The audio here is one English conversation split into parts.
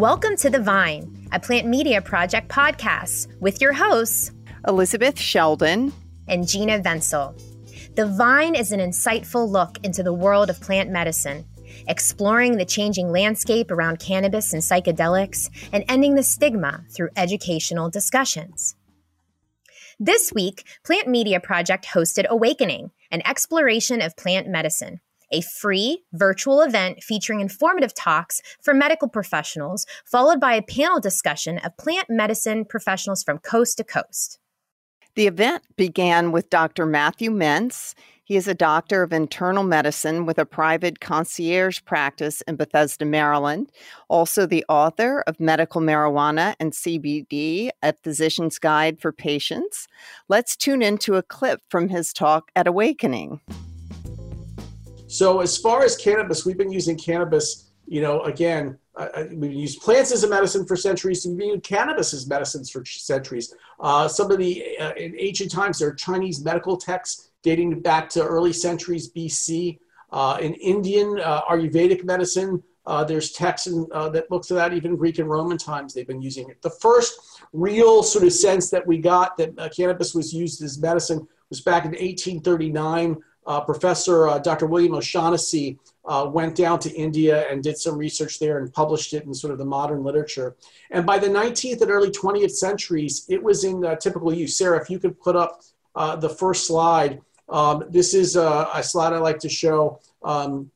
Welcome to The Vine, a plant media project podcast with your hosts, Elizabeth Sheldon and Gina Venzel. The Vine is an insightful look into the world of plant medicine, exploring the changing landscape around cannabis and psychedelics, and ending the stigma through educational discussions. This week, Plant Media Project hosted Awakening, an exploration of plant medicine a free virtual event featuring informative talks for medical professionals, followed by a panel discussion of plant medicine professionals from coast to coast. The event began with Dr. Matthew Mintz. He is a doctor of internal medicine with a private concierge practice in Bethesda, Maryland. Also, the author of Medical Marijuana and CBD, a physician's guide for patients. Let's tune into a clip from his talk at Awakening. So as far as cannabis, we've been using cannabis, you know, again, uh, we've used plants as a medicine for centuries. We've used cannabis as medicines for centuries. Uh, some of the, uh, in ancient times, there are Chinese medical texts dating back to early centuries BC. Uh, in Indian uh, Ayurvedic medicine, uh, there's texts in, that looks at that. Even Greek and Roman times, they've been using it. The first real sort of sense that we got that cannabis was used as medicine was back in 1839 uh, Professor uh, Dr. William O'Shaughnessy uh, went down to India and did some research there and published it in sort of the modern literature. And by the 19th and early 20th centuries, it was in uh, typical use. Sarah, if you could put up uh, the first slide. Um, this is a, a, slide I like to show. Um,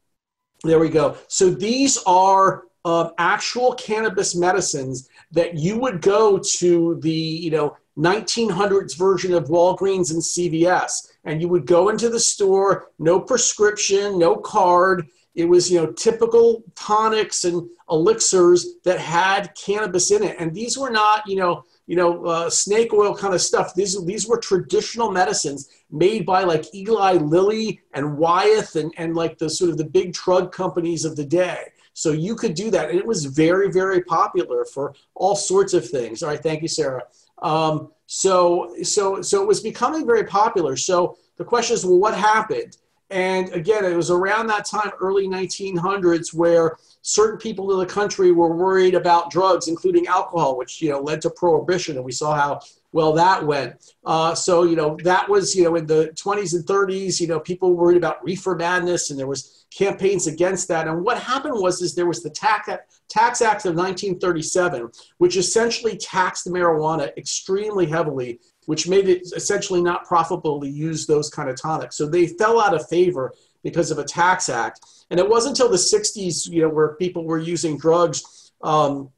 there we go. So these are uh, actual cannabis medicines that you would go to the, you know, 1900s version of Walgreens and CVS and you would go into the store, no prescription, no card. It was, you know, typical tonics and elixirs that had cannabis in it. And these were not, you know, you know, uh, snake oil kind of stuff. These, these were traditional medicines made by like Eli Lilly and Wyeth and, and like the sort of the big drug companies of the day. So you could do that. And it was very, very popular for all sorts of things. All right. Thank you, Sarah. Um, so, so, so it was becoming very popular. So the question is, well, what happened? And again, it was around that time, early 1900s, where certain people in the country were worried about drugs, including alcohol, which you know led to prohibition, and we saw how well that went. Uh, so you know that was you know in the 20s and 30s, you know people worried about reefer madness, and there was campaigns against that. And what happened was is there was the Tax Act, Tax Act of 1937, which essentially taxed marijuana extremely heavily which made it essentially not profitable to use those kind of tonics. So they fell out of favor because of a tax act. And it wasn't until the 60s, you know, where people were using drugs um,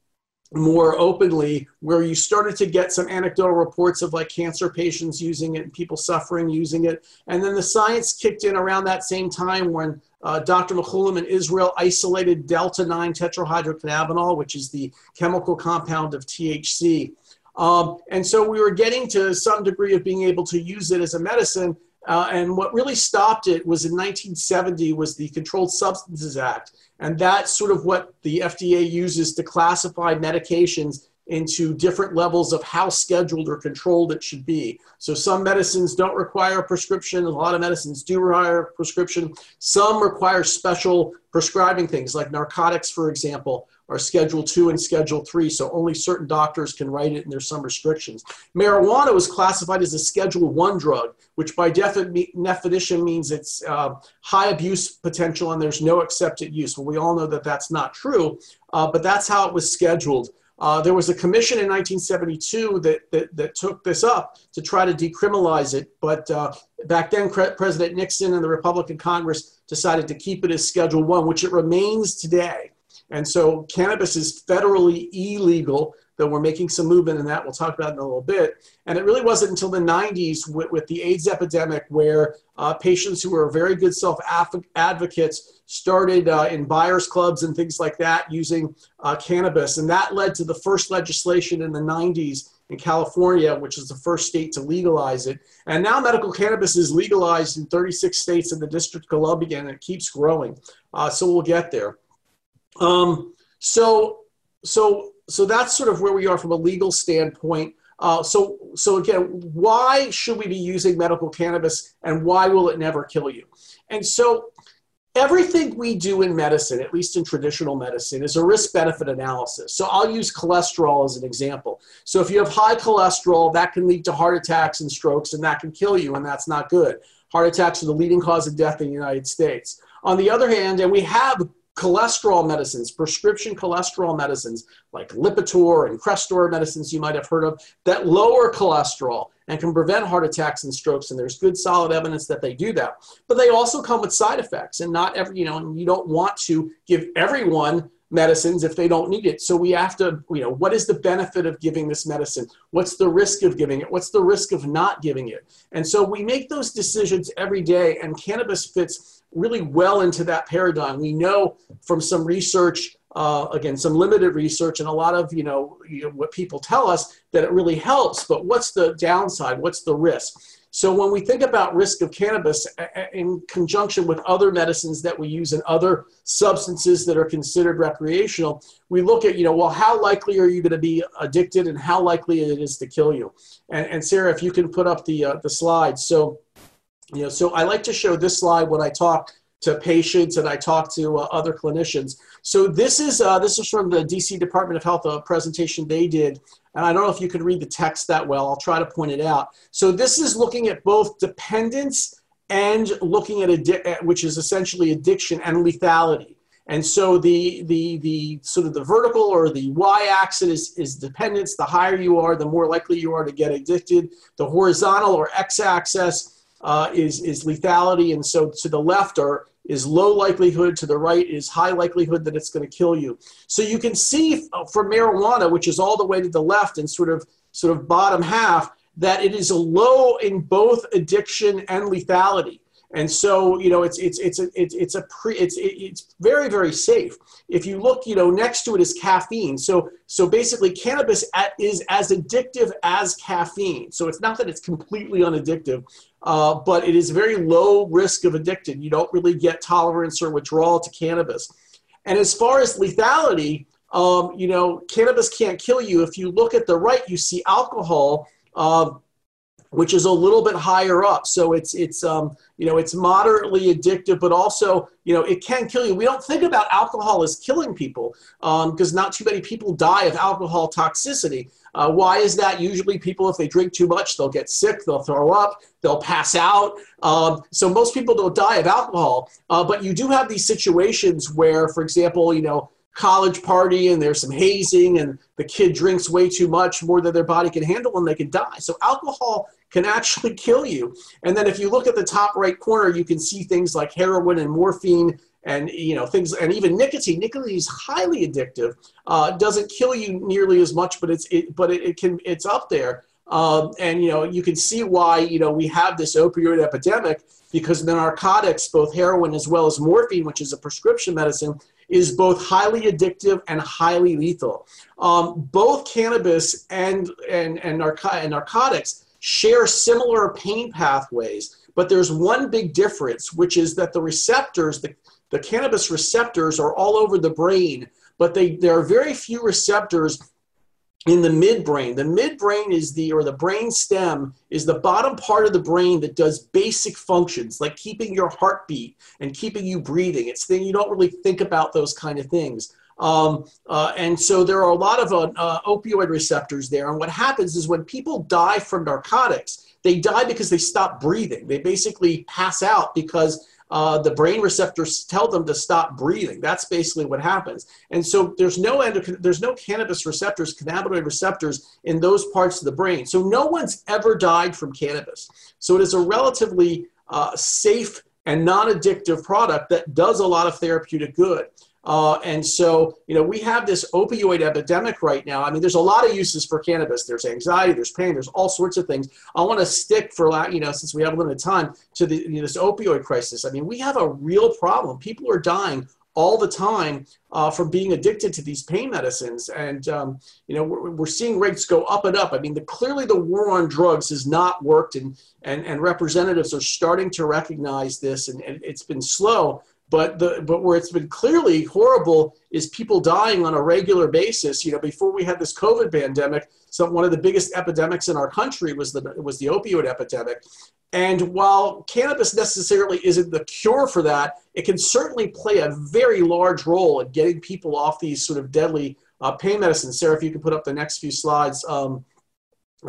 more openly, where you started to get some anecdotal reports of like cancer patients using it and people suffering using it. And then the science kicked in around that same time when uh, Dr. Mechoulam in Israel isolated delta 9 tetrahydrocannabinol, which is the chemical compound of THC. Um, and so we were getting to some degree of being able to use it as a medicine. Uh, and what really stopped it was in 1970 was the Controlled Substances Act. And that's sort of what the FDA uses to classify medications into different levels of how scheduled or controlled it should be. So some medicines don't require a prescription. A lot of medicines do require a prescription. Some require special prescribing things like narcotics, for example, are Schedule 2 and Schedule 3, so only certain doctors can write it and there's some restrictions. Marijuana was classified as a Schedule 1 drug, which by definition means it's uh, high abuse potential and there's no accepted use. Well, we all know that that's not true, uh, but that's how it was scheduled. Uh, there was a commission in 1972 that, that, that, took this up to try to decriminalize it, but uh, back then President Nixon and the Republican Congress decided to keep it as Schedule 1, which it remains today. And so cannabis is federally illegal, though we're making some movement in that. We'll talk about in a little bit. And it really wasn't until the 90s with, with the AIDS epidemic where uh, patients who were very good self advocates started uh, in buyers clubs and things like that using uh, cannabis. And that led to the first legislation in the 90s in California, which is the first state to legalize it. And now medical cannabis is legalized in 36 states in the District of Columbia, and it keeps growing. Uh, so we'll get there. Um, so, so, so that's sort of where we are from a legal standpoint. Uh, so, so again, why should we be using medical cannabis, and why will it never kill you? And so, everything we do in medicine, at least in traditional medicine, is a risk benefit analysis. So I'll use cholesterol as an example. So if you have high cholesterol, that can lead to heart attacks and strokes, and that can kill you, and that's not good. Heart attacks are the leading cause of death in the United States. On the other hand, and we have cholesterol medicines, prescription cholesterol medicines like Lipitor and Crestor medicines you might have heard of that lower cholesterol and can prevent heart attacks and strokes. And there's good solid evidence that they do that. But they also come with side effects, and not every, you know, and you don't want to give everyone medicines if they don't need it. So we have to, you know, what is the benefit of giving this medicine? What's the risk of giving it? What's the risk of not giving it? And so we make those decisions every day, and cannabis fits really well into that paradigm. We know from some research, uh, again, some limited research, and a lot of you know, you know what people tell us that it really helps. But what's the downside? What's the risk? So when we think about risk of cannabis in conjunction with other medicines that we use and other substances that are considered recreational, we look at, you know, well, how likely are you going to be addicted and how likely it is to kill you? And, and Sarah, if you can put up the, uh, the slide. So, you know, so I like to show this slide when I talk to patients and I talk to uh, other clinicians. So this is uh, this is from the DC Department of Health, a presentation they did, and I don't know if you can read the text that well. I'll try to point it out. So this is looking at both dependence and looking at, addi- which is essentially addiction and lethality. And so the the the sort of the vertical or the y-axis is, is dependence. The higher you are, the more likely you are to get addicted. The horizontal or x-axis uh, is, is lethality. And so to the left are, is low likelihood, to the right is high likelihood that it's going to kill you. So you can see uh, for marijuana, which is all the way to the left and sort of, sort of bottom half, that it is low in both addiction and lethality. And so, you know, it's it's it's a it's it's a pre it's it's very very safe. If you look, you know, next to it is caffeine. So so basically, cannabis is as addictive as caffeine. So it's not that it's completely unaddictive, uh, but it is very low risk of addiction. You don't really get tolerance or withdrawal to cannabis. And as far as lethality, um, you know, cannabis can't kill you. If you look at the right, you see alcohol. Uh, which is a little bit higher up. So it's it's um, you know it's moderately addictive, but also you know it can kill you. We don't think about alcohol as killing people because um, not too many people die of alcohol toxicity. Uh, why is that? Usually, people if they drink too much, they'll get sick, they'll throw up, they'll pass out. Um, so most people don't die of alcohol, uh, but you do have these situations where, for example, you know college party and there's some hazing and the kid drinks way too much more than their body can handle and they can die so alcohol can actually kill you and then if you look at the top right corner you can see things like heroin and morphine and you know things and even nicotine nicotine is highly addictive uh, doesn't kill you nearly as much but it's it, but it, it can it's up there um, and you know you can see why you know we have this opioid epidemic because the narcotics both heroin as well as morphine which is a prescription medicine is both highly addictive and highly lethal. Um, both cannabis and, and, and, narco- and narcotics share similar pain pathways, but there's one big difference, which is that the receptors, the, the cannabis receptors, are all over the brain, but they, there are very few receptors in the midbrain. The midbrain is the, or the brain stem is the bottom part of the brain that does basic functions like keeping your heartbeat and keeping you breathing. It's thing you don't really think about those kind of things. Um, uh, and so there are a lot of uh, uh, opioid receptors there. And what happens is when people die from narcotics, they die because they stop breathing. They basically pass out because uh, the brain receptors tell them to stop breathing. That's basically what happens. And so there's no endoc- there's no cannabis receptors, cannabinoid receptors in those parts of the brain. So no one's ever died from cannabis. So it is a relatively uh, safe and non-addictive product that does a lot of therapeutic good. Uh, and so, you know, we have this opioid epidemic right now. I mean, there's a lot of uses for cannabis. There's anxiety, there's pain, there's all sorts of things. I want to stick for, you know, since we have limited time, to the, you know, this opioid crisis. I mean, we have a real problem. People are dying all the time uh, from being addicted to these pain medicines. And, um, you know, we're, we're, seeing rates go up and up. I mean, the, clearly the war on drugs has not worked, and, and, and representatives are starting to recognize this, and, and it's been slow But the but where it's been clearly horrible is people dying on a regular basis. You know, before we had this COVID pandemic, so one of the biggest epidemics in our country was the was the opioid epidemic. And while cannabis necessarily isn't the cure for that, it can certainly play a very large role in getting people off these sort of deadly uh, pain medicines. Sarah, if you can put up the next few slides. Um,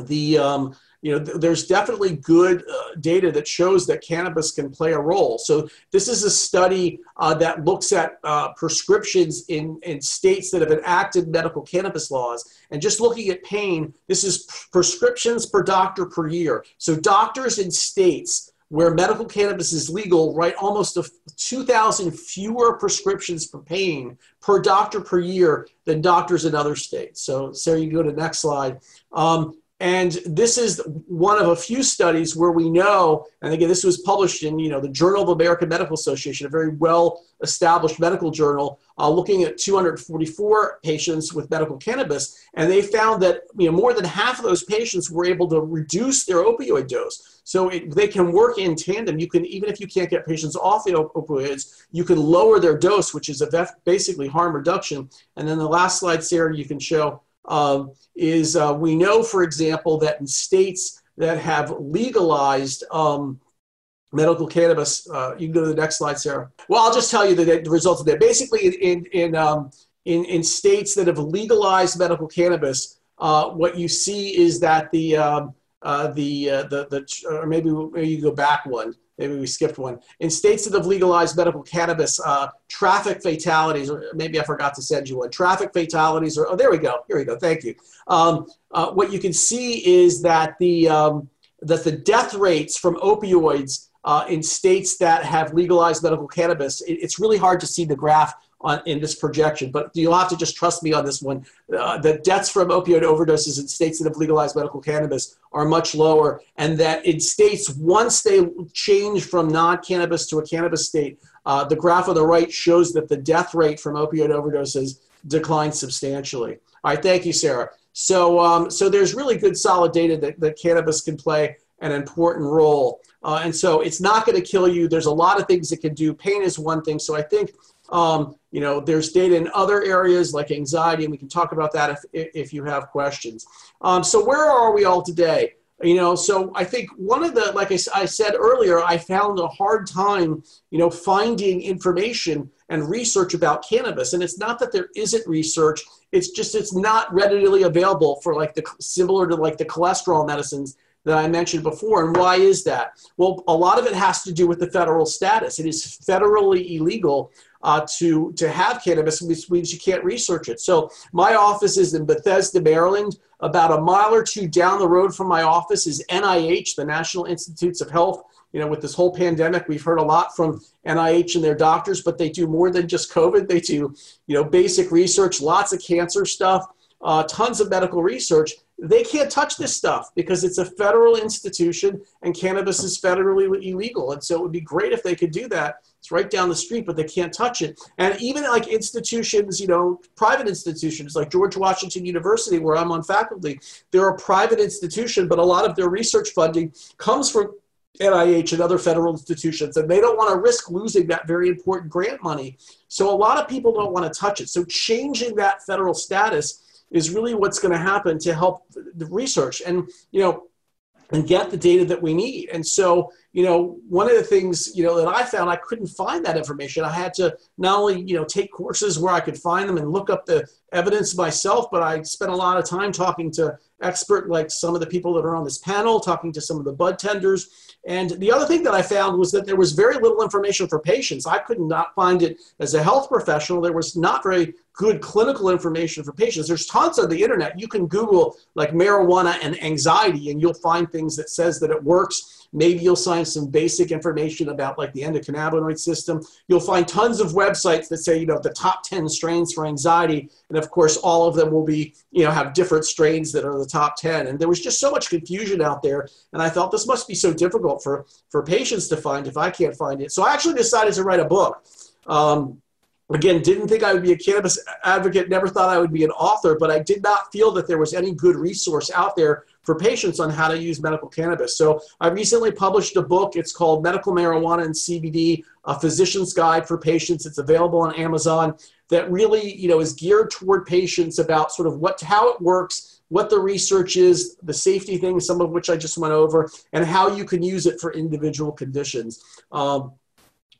the um, you know, th- there's definitely good uh, data that shows that cannabis can play a role. So this is a study uh, that looks at uh, prescriptions in, in states that have enacted medical cannabis laws. And just looking at pain, this is prescriptions per doctor per year. So doctors in states where medical cannabis is legal write almost 2,000 fewer prescriptions for pain per doctor per year than doctors in other states. So Sarah, you go to the next slide. Um, and this is one of a few studies where we know, and again, this was published in you know the Journal of American Medical Association, a very well-established medical journal, uh, looking at 244 patients with medical cannabis, and they found that you know more than half of those patients were able to reduce their opioid dose. So it, they can work in tandem. You can even if you can't get patients off the op- opioids, you can lower their dose, which is basically harm reduction. And then the last slide, Sarah, you can show um, is uh, we know, for example, that in states that have legalized um, medical cannabis, uh, you can go to the next slide, Sarah. Well, I'll just tell you the, the results of that. Basically, in, in, um, in, in, states that have legalized medical cannabis, uh, what you see is that the, um, uh, the, uh, the, the, or maybe, maybe you go back one. Maybe we skipped one. In states that have legalized medical cannabis, uh, traffic fatalities, or maybe I forgot to send you one. Traffic fatalities, or oh, there we go. Here we go. Thank you. Um, uh, what you can see is that the um, that the death rates from opioids uh, in states that have legalized medical cannabis, it, it's really hard to see the graph on, in this projection, but you'll have to just trust me on this one. Uh, the deaths from opioid overdoses in states that have legalized medical cannabis are much lower, and that in states, once they change from non cannabis to a cannabis state, uh, the graph on the right shows that the death rate from opioid overdoses declined substantially. All right, thank you, Sarah. So, um, so there's really good solid data that, that cannabis can play an important role. Uh, and so it's not going to kill you. There's a lot of things it can do. Pain is one thing. So I think um, you know, there's data in other areas like anxiety, and we can talk about that if, if you have questions. Um, so where are we all today? You know, so I think one of the, like I, I said earlier, I found a hard time, you know, finding information and research about cannabis. And it's not that there isn't research, it's just it's not readily available for like the similar to like the cholesterol medicines that I mentioned before. And why is that? Well, a lot of it has to do with the federal status. It is federally illegal uh, to, to have cannabis, which means you can't research it. So my office is in Bethesda, Maryland. About a mile or two down the road from my office is NIH, the National Institutes of Health. You know, with this whole pandemic, we've heard a lot from NIH and their doctors, but they do more than just COVID. They do, you know, basic research, lots of cancer stuff, uh, tons of medical research they can't touch this stuff because it's a federal institution and cannabis is federally illegal. And so it would be great if they could do that. It's right down the street, but they can't touch it. And even like institutions, you know, private institutions like George Washington University, where I'm on faculty, they're a private institution, but a lot of their research funding comes from NIH and other federal institutions, and they don't want to risk losing that very important grant money. So a lot of people don't want to touch it. So changing that federal status is really what's going to happen to help the research and you know and get the data that we need. And so you know one of the things you know that i found i couldn't find that information i had to not only you know take courses where i could find them and look up the evidence myself but i spent a lot of time talking to expert like some of the people that are on this panel talking to some of the bud tenders and the other thing that I found was that there was very little information for patients. I could not find it as a health professional. There was not very good clinical information for patients. There's tons on the internet. You can Google like marijuana and anxiety, and you'll find things that says that it works Maybe you'll find some basic information about like the endocannabinoid system. You'll find tons of websites that say, you know, the top 10 strains for anxiety. And of course, all of them will be, you know, have different strains that are the top 10. And there was just so much confusion out there. And I thought this must be so difficult for, for patients to find if I can't find it. So I actually decided to write a book. Um, again, didn't think I would be a cannabis advocate, never thought I would be an author, but I did not feel that there was any good resource out there for patients on how to use medical cannabis. So I recently published a book. It's called Medical Marijuana and CBD, a physician's guide for patients. It's available on Amazon that really, you know, is geared toward patients about sort of what how it works, what the research is, the safety things, some of which I just went over, and how you can use it for individual conditions. Um,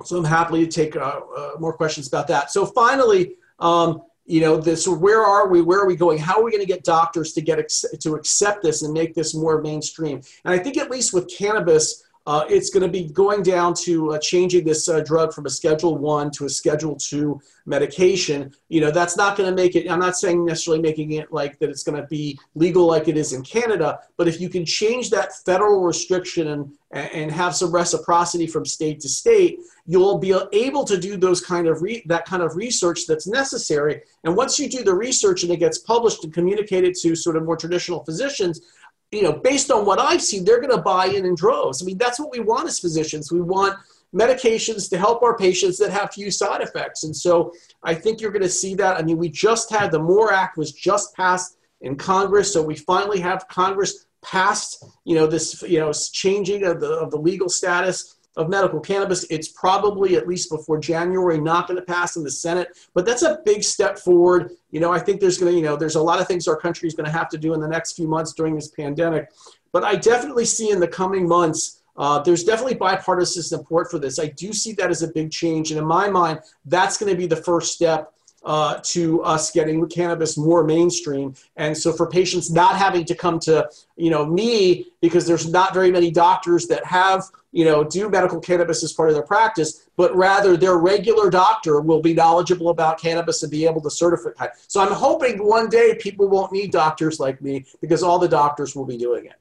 so I'm happy to take uh, uh, more questions about that. So finally, um, you know, this where are we? Where are we going? How are we going to get doctors to get to accept this and make this more mainstream? And I think at least with cannabis, uh, it's going to be going down to uh, changing this uh, drug from a Schedule One to a Schedule Two medication. You know, that's not going to make it. I'm not saying necessarily making it like that. It's going to be legal like it is in Canada. But if you can change that federal restriction and and have some reciprocity from state to state, you'll be able to do those kind of re- that kind of research that's necessary. And once you do the research and it gets published and communicated to sort of more traditional physicians, you know, based on what I've seen, they're going to buy in in droves. I mean, that's what we want as physicians. We want medications to help our patients that have few side effects. And so I think you're going to see that. I mean, we just had the MORE Act was just passed in Congress. So we finally have Congress passed, you know, this, you know, changing of the, of the legal status of medical cannabis. It's probably at least before January not going to pass in the Senate, but that's a big step forward. You know, I think there's going to, you know, there's a lot of things our country is going to have to do in the next few months during this pandemic. But I definitely see in the coming months, uh, there's definitely bipartisan support for this. I do see that as a big change. And in my mind, that's going to be the first step uh, to us getting cannabis more mainstream. And so for patients not having to come to, you know, me because there's not very many doctors that have, you know, do medical cannabis as part of their practice, but rather their regular doctor will be knowledgeable about cannabis and be able to certify. So I'm hoping one day people won't need doctors like me because all the doctors will be doing it.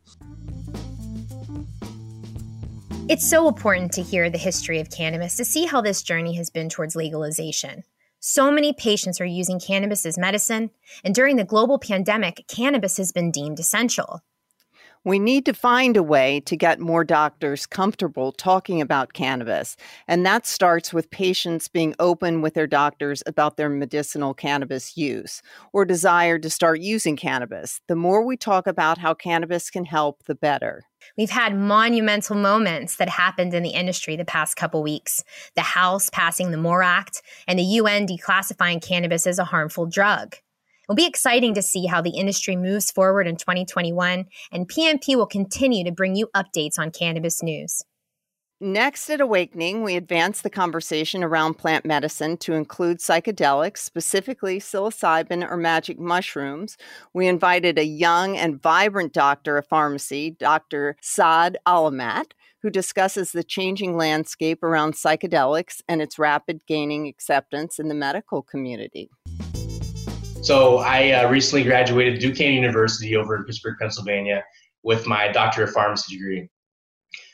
It's so important to hear the history of cannabis to see how this journey has been towards legalization. So many patients are using cannabis as medicine, and during the global pandemic, cannabis has been deemed essential. We need to find a way to get more doctors comfortable talking about cannabis. And that starts with patients being open with their doctors about their medicinal cannabis use or desire to start using cannabis. The more we talk about how cannabis can help, the better. We've had monumental moments that happened in the industry the past couple weeks. The House passing the MORE Act and the UN declassifying cannabis as a harmful drug. It'll be exciting to see how the industry moves forward in 2021, and PMP will continue to bring you updates on cannabis news. Next at Awakening, we advance the conversation around plant medicine to include psychedelics, specifically psilocybin or magic mushrooms. We invited a young and vibrant doctor of pharmacy, Dr. Sa'ed Olimat, who discusses the changing landscape around psychedelics and its rapid gaining acceptance in the medical community. So I uh, recently graduated Duquesne University over in Pittsburgh, Pennsylvania, with my Doctor of Pharmacy degree.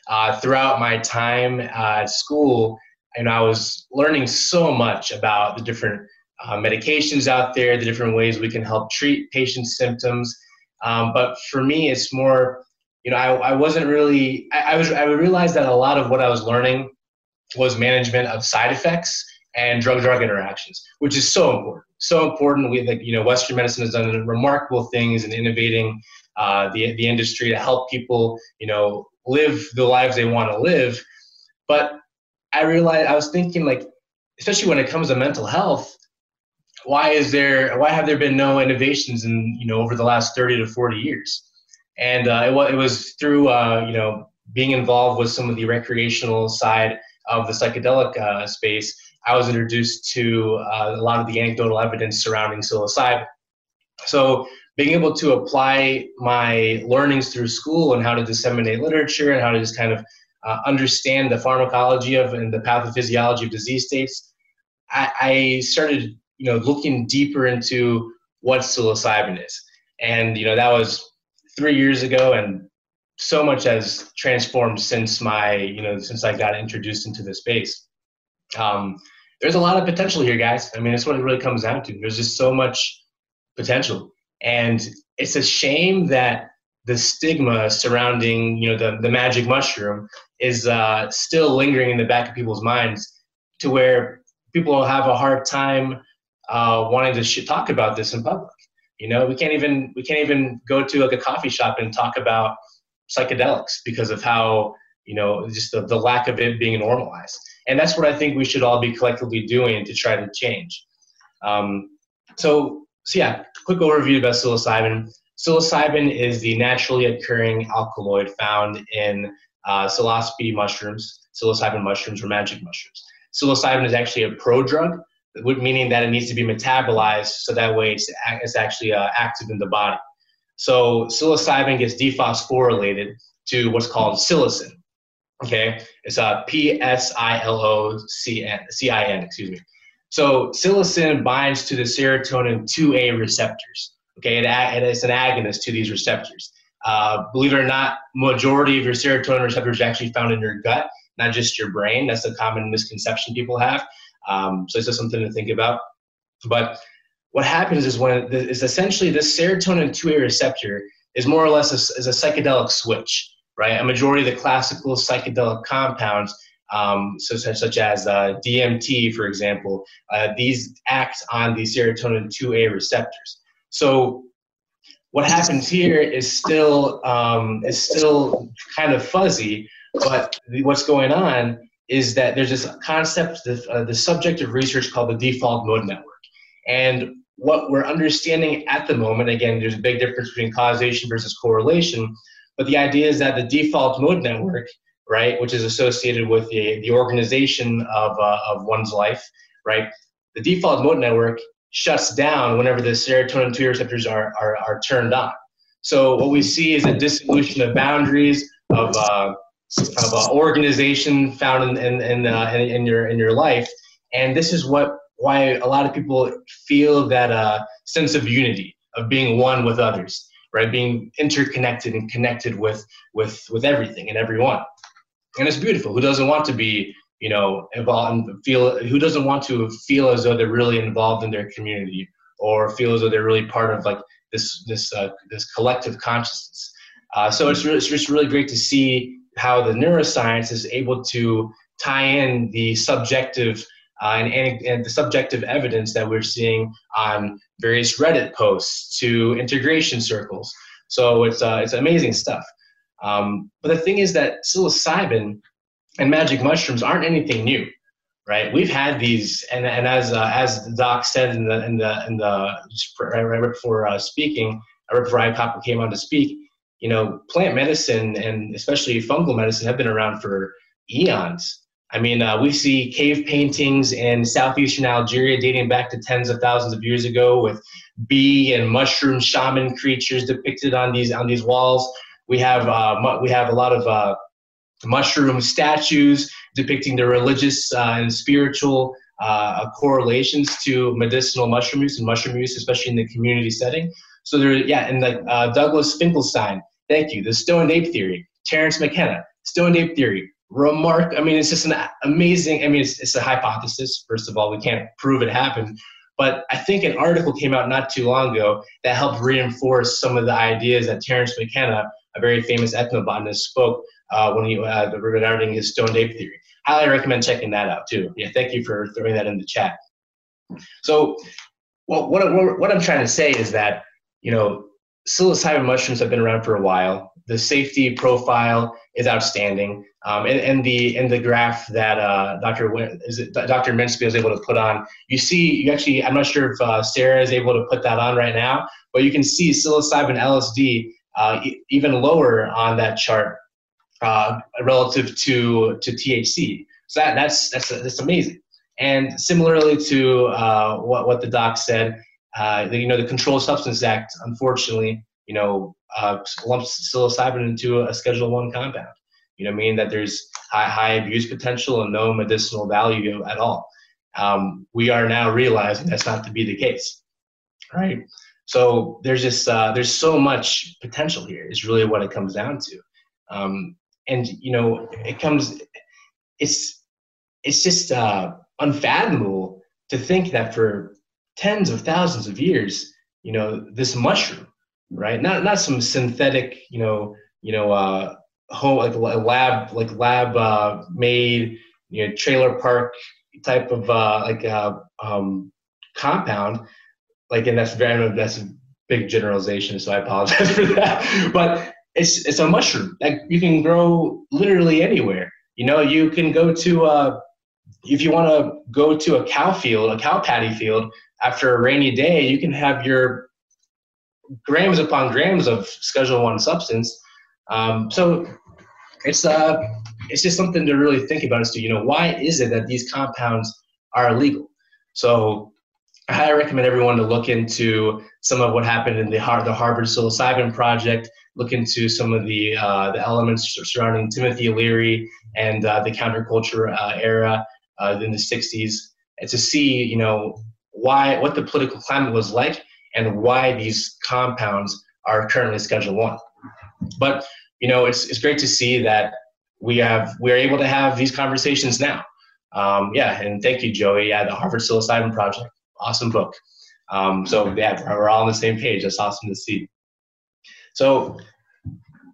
Uh, throughout my time at school, know, I was learning so much about the different uh, medications out there, the different ways we can help treat patients' symptoms. Um, but for me, it's more, you know, I, I wasn't really, I, I was, I realized that a lot of what I was learning was management of side effects and drug-drug interactions, which is so important so important. We like you know Western medicine has done remarkable things in innovating uh, the the industry to help people you know live the lives they want to live. But I realized I was thinking like, especially when it comes to mental health, why is there why have there been no innovations in you know over the last 30 to 40 years? And uh, it, it was through uh, you know being involved with some of the recreational side of the psychedelic uh, space I was introduced to uh, a lot of the anecdotal evidence surrounding psilocybin. So being able to apply my learnings through school and how to disseminate literature and how to just kind of uh, understand the pharmacology of and the pathophysiology of disease states, I, I started you know looking deeper into what psilocybin is, and you know that was three years ago, and so much has transformed since my you know since I got introduced into the space. Um, there's a lot of potential here, guys. I mean, that's what it really comes down to. There's just so much potential, and it's a shame that the stigma surrounding you know the, the magic mushroom is uh, still lingering in the back of people's minds to where people have a hard time uh, wanting to sh- talk about this in public. You know, we can't even we can't even go to like a coffee shop and talk about psychedelics because of how you know just the, the lack of it being normalized. And that's what I think we should all be collectively doing to try to change. Um, so, so yeah, quick overview about psilocybin. Psilocybin is the naturally occurring alkaloid found in uh, psilocybe mushrooms, psilocybin mushrooms, or magic mushrooms. Psilocybin is actually a prodrug, meaning that it needs to be metabolized so that way it's, it's actually uh, active in the body. So psilocybin gets dephosphorylated to what's called psilocin. Okay, it's a uh, P S I L O C I N. Excuse me. So psilocin binds to the serotonin 2A receptors. Okay, it, it is an agonist to these receptors. Uh, believe it or not, majority of your serotonin receptors are actually found in your gut, not just your brain. That's a common misconception people have. Um, so it's just something to think about. But what happens is when the, is essentially this serotonin 2A receptor is more or less a, is a psychedelic switch, right? A majority of the classical psychedelic compounds, um, so, such, as uh, DMT, for example, uh, these act on the serotonin 2A receptors. So what happens here is still um, is still kind of fuzzy, but what's going on is that there's this concept, the, uh, the subject of research called the default mode network. And what we're understanding at the moment, again, there's a big difference between causation versus correlation, but the idea is that the default mode network, right, which is associated with the, the organization of, uh, of one's life, right, the default mode network shuts down whenever the serotonin 2 receptors are, are, are turned on. So what we see is a dissolution of boundaries, of, uh, of uh, organization found in, in, in, uh, in, your, in your life. And this is what why a lot of people feel that uh, sense of unity, of being one with others, right? Being interconnected and connected with, with, with everything and everyone. And it's beautiful. Who doesn't want to be you know, involved and feel who doesn't want to feel as though they're really involved in their community or feel as though they're really part of like this this uh, this collective consciousness. Uh, so it's, really, it's just really great to see how the neuroscience is able to tie in the subjective uh, and, and, the subjective evidence that we're seeing on various Reddit posts to integration circles. So it's uh, it's amazing stuff. Um, but the thing is that psilocybin and magic mushrooms aren't anything new, right? We've had these, and, and as uh, as Doc said in the in the in the right before uh, speaking, right before I came on to speak, you know, plant medicine and especially fungal medicine have been around for eons. I mean, uh, we see cave paintings in southeastern Algeria dating back to tens of thousands of years ago with bee and mushroom shaman creatures depicted on these on these walls. We have uh, we have a lot of uh, mushroom statues depicting the religious uh, and spiritual uh, correlations to medicinal mushroom use and mushroom use, especially in the community setting. So there, yeah, and like uh, Douglas Finkelstein, thank you. The stoned ape theory, Terence McKenna, stoned ape theory, remark. I mean, it's just an amazing. I mean, it's, it's a hypothesis. First of all, we can't prove it happened, but I think an article came out not too long ago that helped reinforce some of the ideas that Terence McKenna, a very famous ethnobotanist, spoke uh, when he uh, regarding his stoned ape theory. Highly recommend checking that out too. Yeah, thank you for throwing that in the chat. So, well, what, what, I'm trying to say is that you know psilocybin mushrooms have been around for a while. The safety profile is outstanding, um, and, and the and the graph that uh, Dr. is it, Dr. Minsky was able to put on, you see, you actually, I'm not sure if uh, Sarah is able to put that on right now, but you can see psilocybin LSD uh, even lower on that chart uh, relative to to THC. So that, that's that's that's amazing. And similarly to uh, what what the doc said, uh, the, you know, the Controlled Substance Act, unfortunately, you know, uh, lumps psilocybin into a Schedule One compound. You know, meaning that there's high, high abuse potential and no medicinal value at all. Um, we are now realizing that's not to be the case, right? So there's just uh, there's so much potential here. Is really what it comes down to. Um, and you know it comes it's it's just uh, unfathomable to think that for tens of thousands of years you know this mushroom right not not some synthetic you know you know uh home like lab like lab uh made you know trailer park type of uh, like uh, um, compound, like and that's very that's a big generalization, so I apologize for that. But it's it's a mushroom that you can grow literally anywhere. You know, you can go to uh, if you want to go to a cow field, a cow patty field after a rainy day, you can have your grams upon grams of Schedule One substance. Um, so it's uh, it's just something to really think about as to you know why is it that these compounds are illegal? So I highly recommend everyone to look into some of what happened in the, the Harvard psilocybin project. Look into some of the uh, the elements surrounding Timothy Leary and uh, the counterculture uh, era uh, in the '60s, and to see you know why what the political climate was like and why these compounds are currently Schedule One. But you know, it's it's great to see that we have we're able to have these conversations now. Um, yeah, and thank you, Joey. Yeah, the Harvard Psilocybin Project, awesome book. Um, so yeah, we're all on the same page. That's awesome to see. So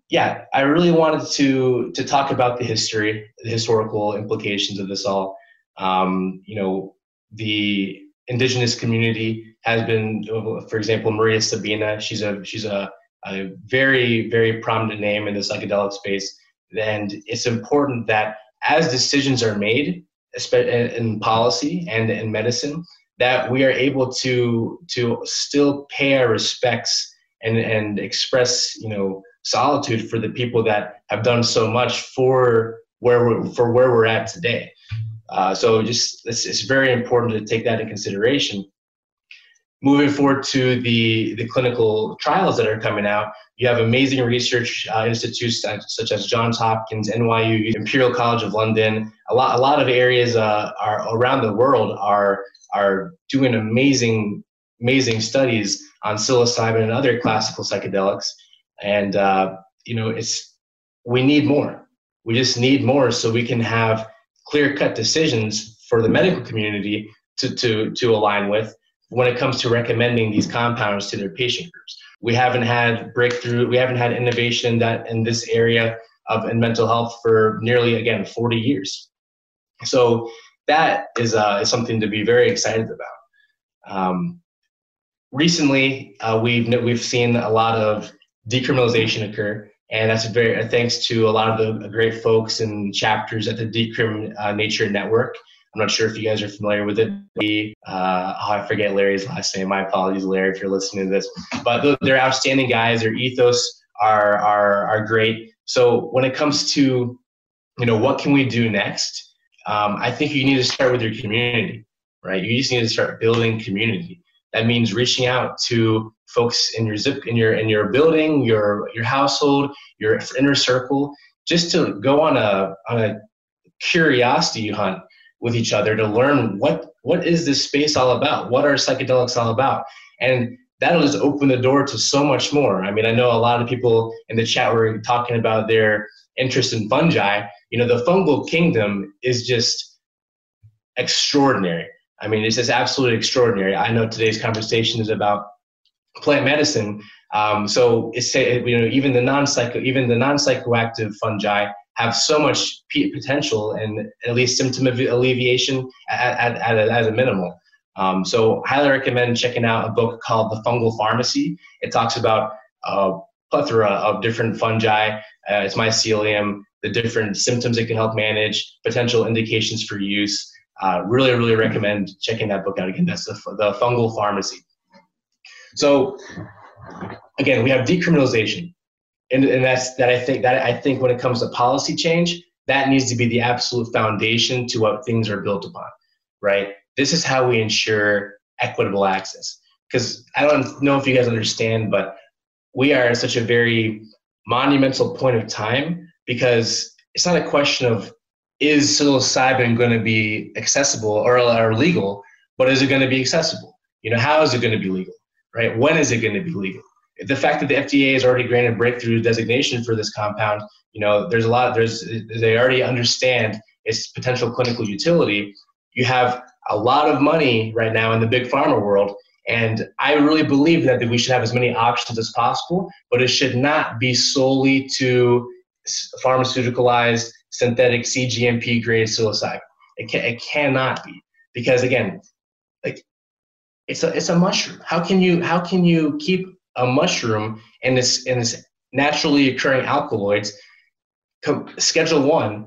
yeah, I really wanted to to talk about the history, the historical implications of this all. Um, you know, the indigenous community has been, for example, Maria Sabina. She's a she's a, a very very prominent name in the psychedelic space, and it's important that as decisions are made, especially in policy and in medicine, that we are able to to still pay our respects and and express you know solitude for the people that have done so much for where we're, for where we're at today. Uh, so just it's, it's very important to take that in consideration. Moving forward to the, the clinical trials that are coming out, you have amazing research uh, institutes such as Johns Hopkins, NYU, Imperial College of London. A lot, a lot of areas uh, are around the world are are doing amazing, amazing studies on psilocybin and other classical psychedelics. And uh, you know, it's we need more. We just need more so we can have clear cut decisions for the medical community to, to, to align with when it comes to recommending these compounds to their patient groups. We haven't had breakthrough, we haven't had innovation that in this area of in mental health for nearly again 40 years. So that is, uh, is something to be very excited about. Um, recently, uh, we've we've seen a lot of decriminalization occur and that's very thanks to a lot of the great folks and chapters at the Decrim uh, Nature Network. I'm not sure if you guys are familiar with it. We, uh, oh, I forget Larry's last name. My apologies, Larry, if you're listening to this. But they're outstanding guys. Their ethos are are are great. So when it comes to, you know, what can we do next? Um, I think you need to start with your community, right? You just need to start building community. That means reaching out to folks in your zip in your in your building, your your household, your inner circle, just to go on a on a curiosity hunt with each other to learn what what is this space all about? What are psychedelics all about? And that'll just open the door to so much more. I mean, I know a lot of people in the chat were talking about their interest in fungi. You know, the fungal kingdom is just extraordinary. I mean, it's just absolutely extraordinary. I know today's conversation is about plant medicine. Um, so it's you know even the non psycho even the non psychoactive fungi have so much potential and at least symptom alleviation at, at, at, a, at a minimal. Um, so highly recommend checking out a book called The Fungal Pharmacy. It talks about a plethora of different fungi. Uh, it's mycelium, the different symptoms it can help manage, potential indications for use. Uh, really, really recommend checking that book out again. That's the, the Fungal Pharmacy. So again, we have decriminalization, and, and that's that. I think that I think when it comes to policy change, that needs to be the absolute foundation to what things are built upon, right? This is how we ensure equitable access. Because I don't know if you guys understand, but we are at such a very monumental point of time because it's not a question of is psilocybin going to be accessible or, or legal, but is it going to be accessible? You know, how is it going to be legal? right? When is it going to be legal? The fact that the FDA has already granted breakthrough designation for this compound, you know, there's a lot. There's they already understand its potential clinical utility. You have a lot of money right now in the big pharma world, and I really believe that, that we should have as many options as possible, but it should not be solely to pharmaceuticalized synthetic CGMP grade psilocybin. It, can, it cannot be because again, like it's a it's a mushroom. How can you how can you keep a mushroom and this and this naturally occurring alkaloids schedule one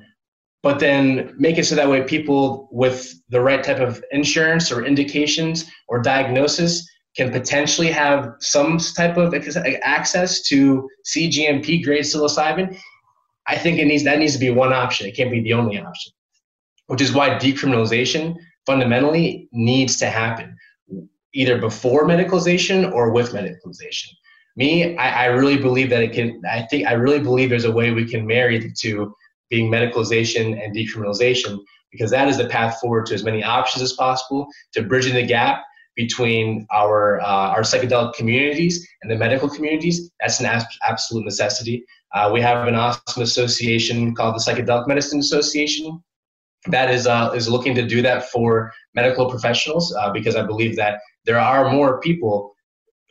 but then make it so that way people with the right type of insurance or indications or diagnosis can potentially have some type of access to CGMP grade psilocybin. I think it needs that needs to be one option. It can't be the only option, which is why decriminalization fundamentally needs to happen either before medicalization or with medicalization. Me, I, I really believe that it can. I think I really believe there's a way we can marry the two being medicalization and decriminalization, because that is the path forward to as many options as possible to bridging the gap between our uh, our psychedelic communities and the medical communities. That's an absolute necessity. Uh, we have an awesome association called the Psychedelic Medicine Association that is uh, is looking to do that for medical professionals uh, because I believe that there are more people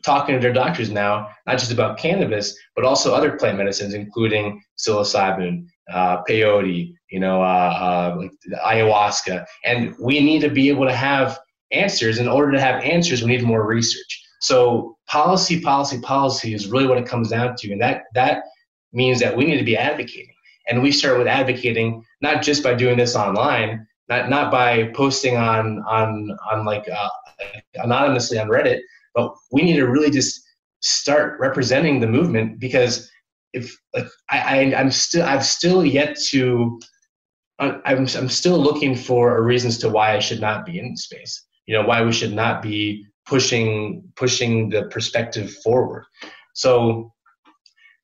talking to their doctors now, not just about cannabis, but also other plant medicines, including psilocybin, uh, peyote, you know, uh, uh, ayahuasca. And we need to be able to have answers. In order to have answers, we need more research. So policy, policy, policy is really what it comes down to, and that that means that we need to be advocating. And we start with advocating not just by doing this online, not not by posting on on on like uh, anonymously on Reddit, but we need to really just start representing the movement because if like I, I am still I've still yet to I'm I'm still looking for reasons to why I should not be in space. You know why we should not be pushing pushing the perspective forward. So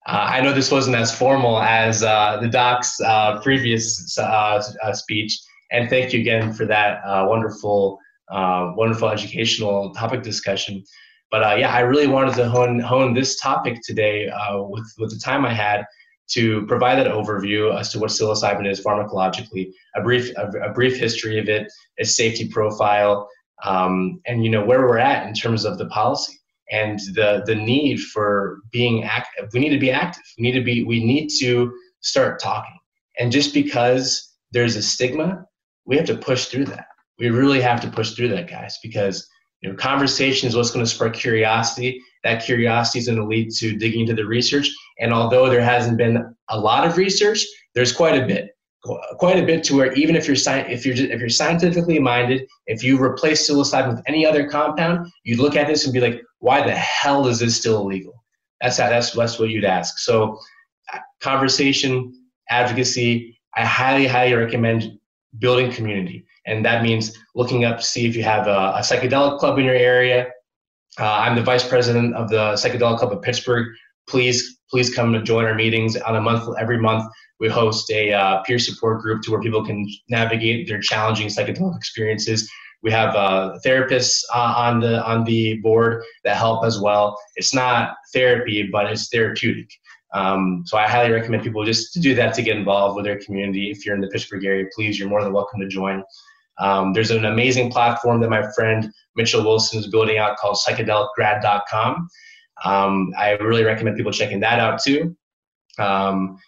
uh, I know this wasn't as formal as uh, the doc's uh, previous uh, uh, speech, and thank you again for that uh, wonderful wonderful educational topic discussion. But uh, yeah, I really wanted to hone, hone this topic today uh, with, with the time I had to provide that overview as to what psilocybin is pharmacologically, a brief, a, a brief history of it, its safety profile, um, and you know where we're at in terms of the policy and the the need for being active. We need to be active. We need to be. We need to start talking. And just because there's a stigma, we have to push through that. We really have to push through that, guys, because you know, conversation is what's going to spark curiosity. That curiosity is going to lead to digging into the research. And although there hasn't been a lot of research, there's quite a bit, quite a bit to where even if you're sci- if you're if you're scientifically minded, if you replace psilocybin with any other compound, you'd look at this and be like, why the hell is this still illegal? That's how, that's that's what you'd ask. So, uh, conversation, advocacy. I highly highly recommend building community and that means looking up to see if you have a, a psychedelic club in your area. Uh, I'm the vice president of the Psychedelic Club of Pittsburgh. Please, please come and join our meetings on a month. Every month, we host a uh, peer support group to where people can navigate their challenging psychedelic experiences. We have uh, therapists uh, on the on the board that help as well. It's not therapy, but it's therapeutic. Um, so I highly recommend people just to do that to get involved with their community. If you're in the Pittsburgh area, please, you're more than welcome to join. Um, there's an amazing platform that my friend Mitchell Wilson is building out called psychedelicgrad.com. Um, I really recommend people checking that out too. Um,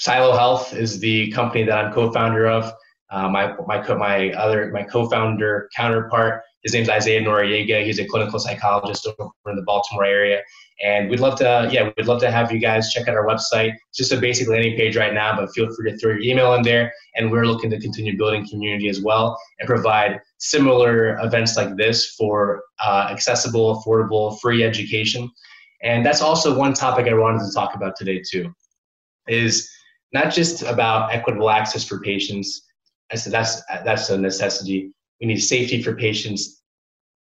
PsiloHealth is the company that I'm co-founder of. Uh, my my co- my other my co-founder counterpart, his name's Isaiah Noriega. He's a clinical psychologist over in the Baltimore area, and we'd love to, yeah, we'd love to have you guys check out our website. It's just a basic landing page right now, but feel free to throw your email in there. And we're looking to continue building community as well and provide similar events like this for uh, accessible, affordable, free education. And that's also one topic I wanted to talk about today too, is not just about equitable access for patients. I said that's that's a necessity. We need safety for patients,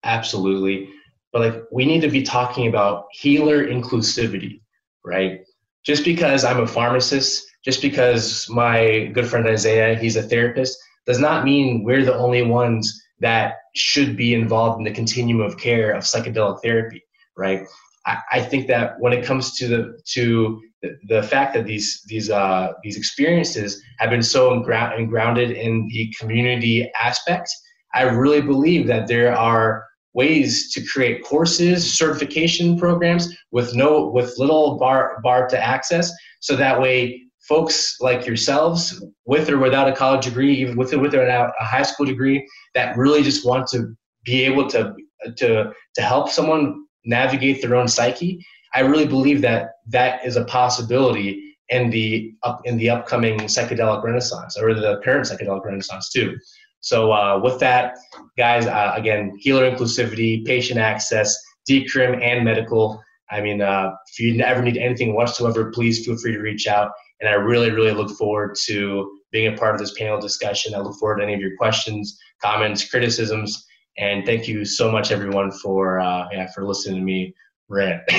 absolutely but like we need to be talking about healer inclusivity, right? Just because I'm a pharmacist, just because my good friend Isaiah, he's a therapist, does not mean we're the only ones that should be involved in the continuum of care of psychedelic therapy, right? I, I think that when it comes to the to the, the fact that these these uh, these experiences have been so enground, grounded in the community aspect, I really believe that there are ways to create courses, certification programs with no with little bar bar to access, so that way folks like yourselves, with or without a college degree, even with or without a high school degree, that really just want to be able to to to help someone navigate their own psyche. I really believe that that is a possibility in the up in the upcoming psychedelic renaissance or the current psychedelic renaissance too. So uh, with that, guys, uh, again, healer inclusivity, patient access, decrim, and medical. I mean, uh, if you ever need anything whatsoever, please feel free to reach out. And I really, really look forward to being a part of this panel discussion. I look forward to any of your questions, comments, criticisms, and thank you so much, everyone, for uh, yeah for listening to me rant.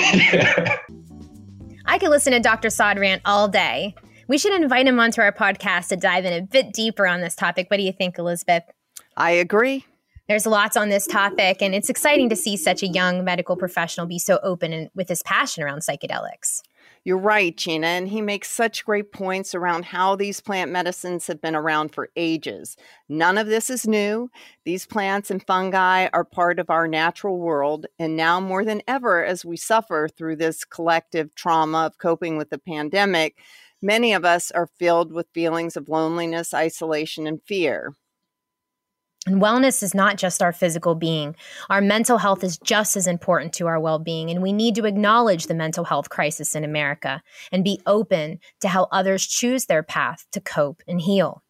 I could listen to Dr. Sa'ed rant all day. We should invite him onto our podcast to dive in a bit deeper on this topic. What do you think, Elizabeth? I agree. There's lots on this topic, and it's exciting to see such a young medical professional be so open and with his passion around psychedelics. You're right, Gina, and he makes such great points around how these plant medicines have been around for ages. None of this is new. These plants and fungi are part of our natural world, and now more than ever, as we suffer through this collective trauma of coping with the pandemic, many of us are filled with feelings of loneliness, isolation, and fear. And wellness is not just our physical being. Our mental health is just as important to our well being. And we need to acknowledge the mental health crisis in America and be open to how others choose their path to cope and heal.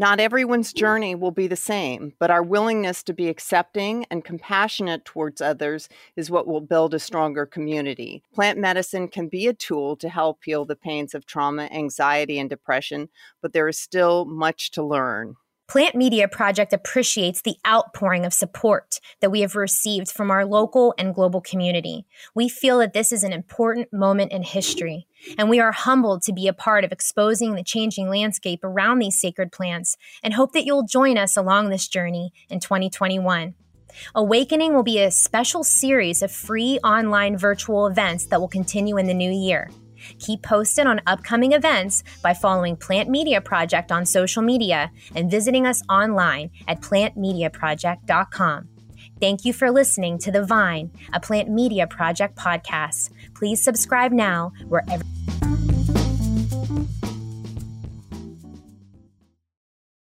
Not everyone's mm. journey will be the same, but our willingness to be accepting and compassionate towards others is what will build a stronger community. Plant medicine can be a tool to help heal the pains of trauma, anxiety, and depression, but there is still much to learn. Plant Media Project appreciates the outpouring of support that we have received from our local and global community. We feel that this is an important moment in history, and we are humbled to be a part of exposing the changing landscape around these sacred plants and hope that you'll join us along this journey in 2021. Awakening will be a special series of free online virtual events that will continue in the new year. Keep posted on upcoming events by following Plant Media Project on social media and visiting us online at plantmediaproject.com. Thank you for listening to The Vine, a Plant Media Project podcast. Please subscribe now wherever.